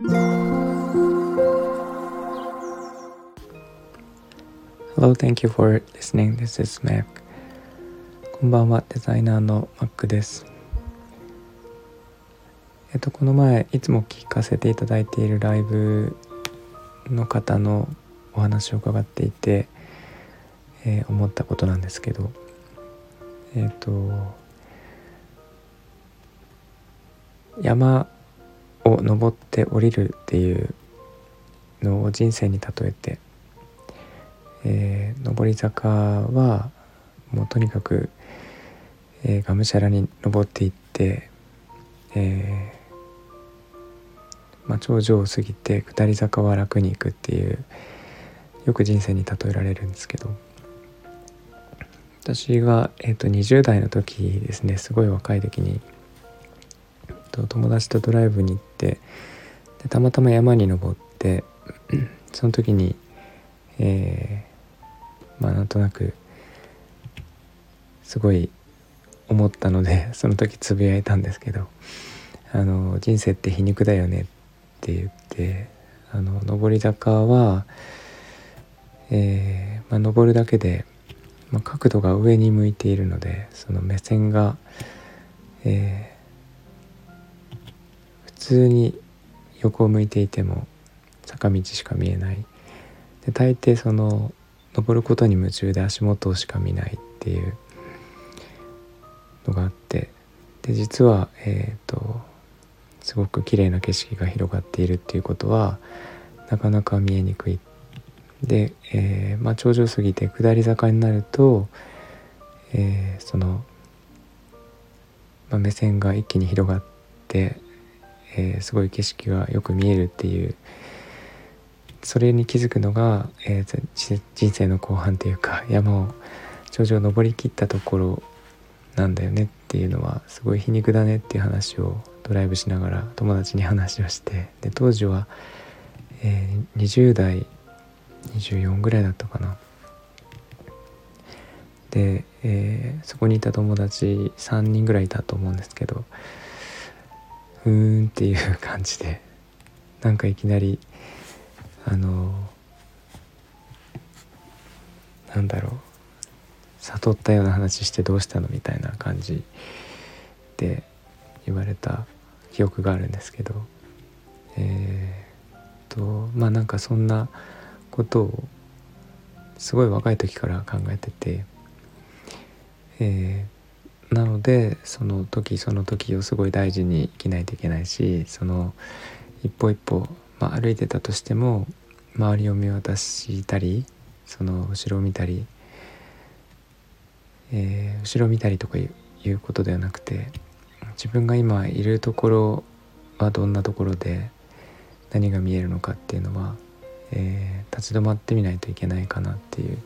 Hello, thank you for listening. This is Mac. こんばんは、デザイナーの Mac です。えっと、この前、いつも聞かせていただいているライブの方のお話を伺っていて、えー、思ったことなんですけど、えっと、山を登って降りるっていうのを人生に例えて、えー、上り坂はもうとにかく、えー、がむしゃらに登っていって、えー、まあ、頂上を過ぎて下り坂は楽に行くっていうよく人生に例えられるんですけど。私が、えーと、20代の時ですねすごい若い時にと友達とドライブに行ってでたまたま山に登って その時に、えー、まあなんとなくすごい思ったので その時つぶやいたんですけど「あの人生って皮肉だよね」って言ってあの上り坂は、えーまあ、登るだけで、まあ、角度が上に向いているのでその目線が、えー、通に横を向いていても坂道しか見えない。で大抵その登ることに夢中で足元しか見ないっていうのがあって。で実はえっ、ー、とすごく綺麗な景色が広がっているっていうことはなかなか見えにくい。で、えー、まあ、頂上過ぎて下り坂になると、えー、その、まあ、目線が一気に広がって、えー、すごい景色がよく見えるっていう。それに気づくのが、えー、人生の後半というか 山を頂上登りきったところなんだよねっていうのはすごい皮肉だねっていう話をドライブしながら友達に話をしてで当時は、えー、20代24ぐらいだったかな。で、えー、そこにいた友達3人ぐらいいたと思うんですけどうーんっていう感じでなんかいきなりあのなんだろう悟ったような話してどうしたのみたいな感じで言われた記憶があるんですけどえー、っとまあなんかそんなことをすごい若い時から考えてて、えー、なのでその時その時をすごい大事に生きないといけないしその一歩一歩、まあ、歩いてたとしても周りを見渡したりその後ろを見たり、えー、後ろを見たりとかいうことではなくて自分が今いるところはどんなところで何が見えるのかっていうのはえー、立ち止まってみないといけないかなっていう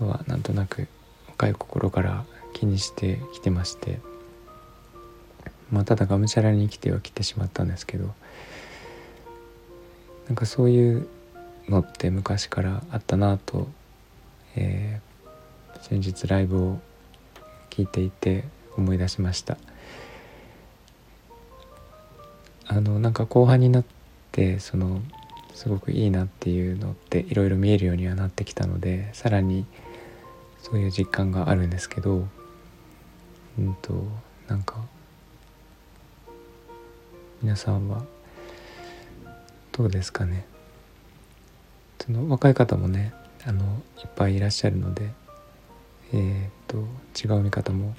のはなんとなく若い心から気にしてきてまして。まあただがむしゃらに生きてはきてしまったんですけど。なんかそういうのって昔からあったなと、えー、先日ライブを聞いていて。思い出しました。あのなんか後半になってそのすごくいいなっていうのっていろいろ見えるようにはなってきたのでさらにそういう実感があるんですけど。うんとなんか皆さんはどうですかね？その若い方もねあのいっぱいいらっしゃるのでえっ、と違う見方も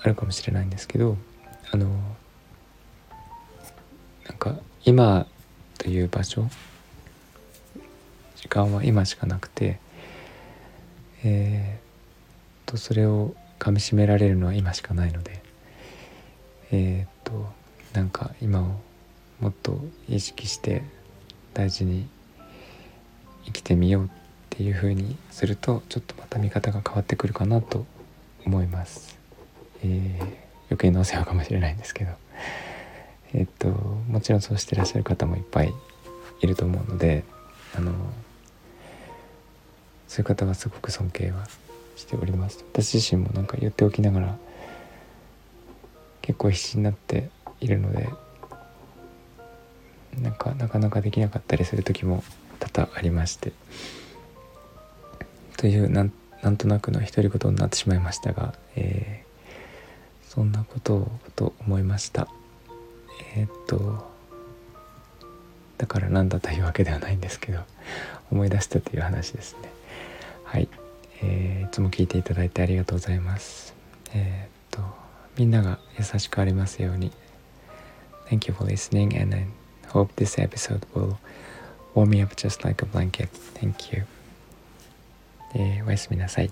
あるかもしれないんですけどあのなんか今という場所時間は今しかなくてえー、とそれをかみしめられるのは今しかないのでえっ、となんか今をもっと意識して大事に生きてみようっていう風にするとちょっとまた見方が変わってくるかなと思います。えー、余計なお世話かもしれないんですけど。えっともちろんそうしてらっしゃる方もいっぱいいると思うのであのそういう方はすごく尊敬はしております。私自身もなんか言っておきながら結構必死になっているのでなんかなかなかできなかったりする時も多々ありましてというなんなんとなくの独り言になってしまいましたが、えー、そんなことをと思いました。えー、っとだからなんだというわけではないんですけど思い出したという話ですね。はい、えー、いつも聞いていただいてありがとうございますえー、っとみんなが優しくありますように Thank you for listening and I hope this episode will warm me up just like a blanket Thank you えー、おやすみなさい。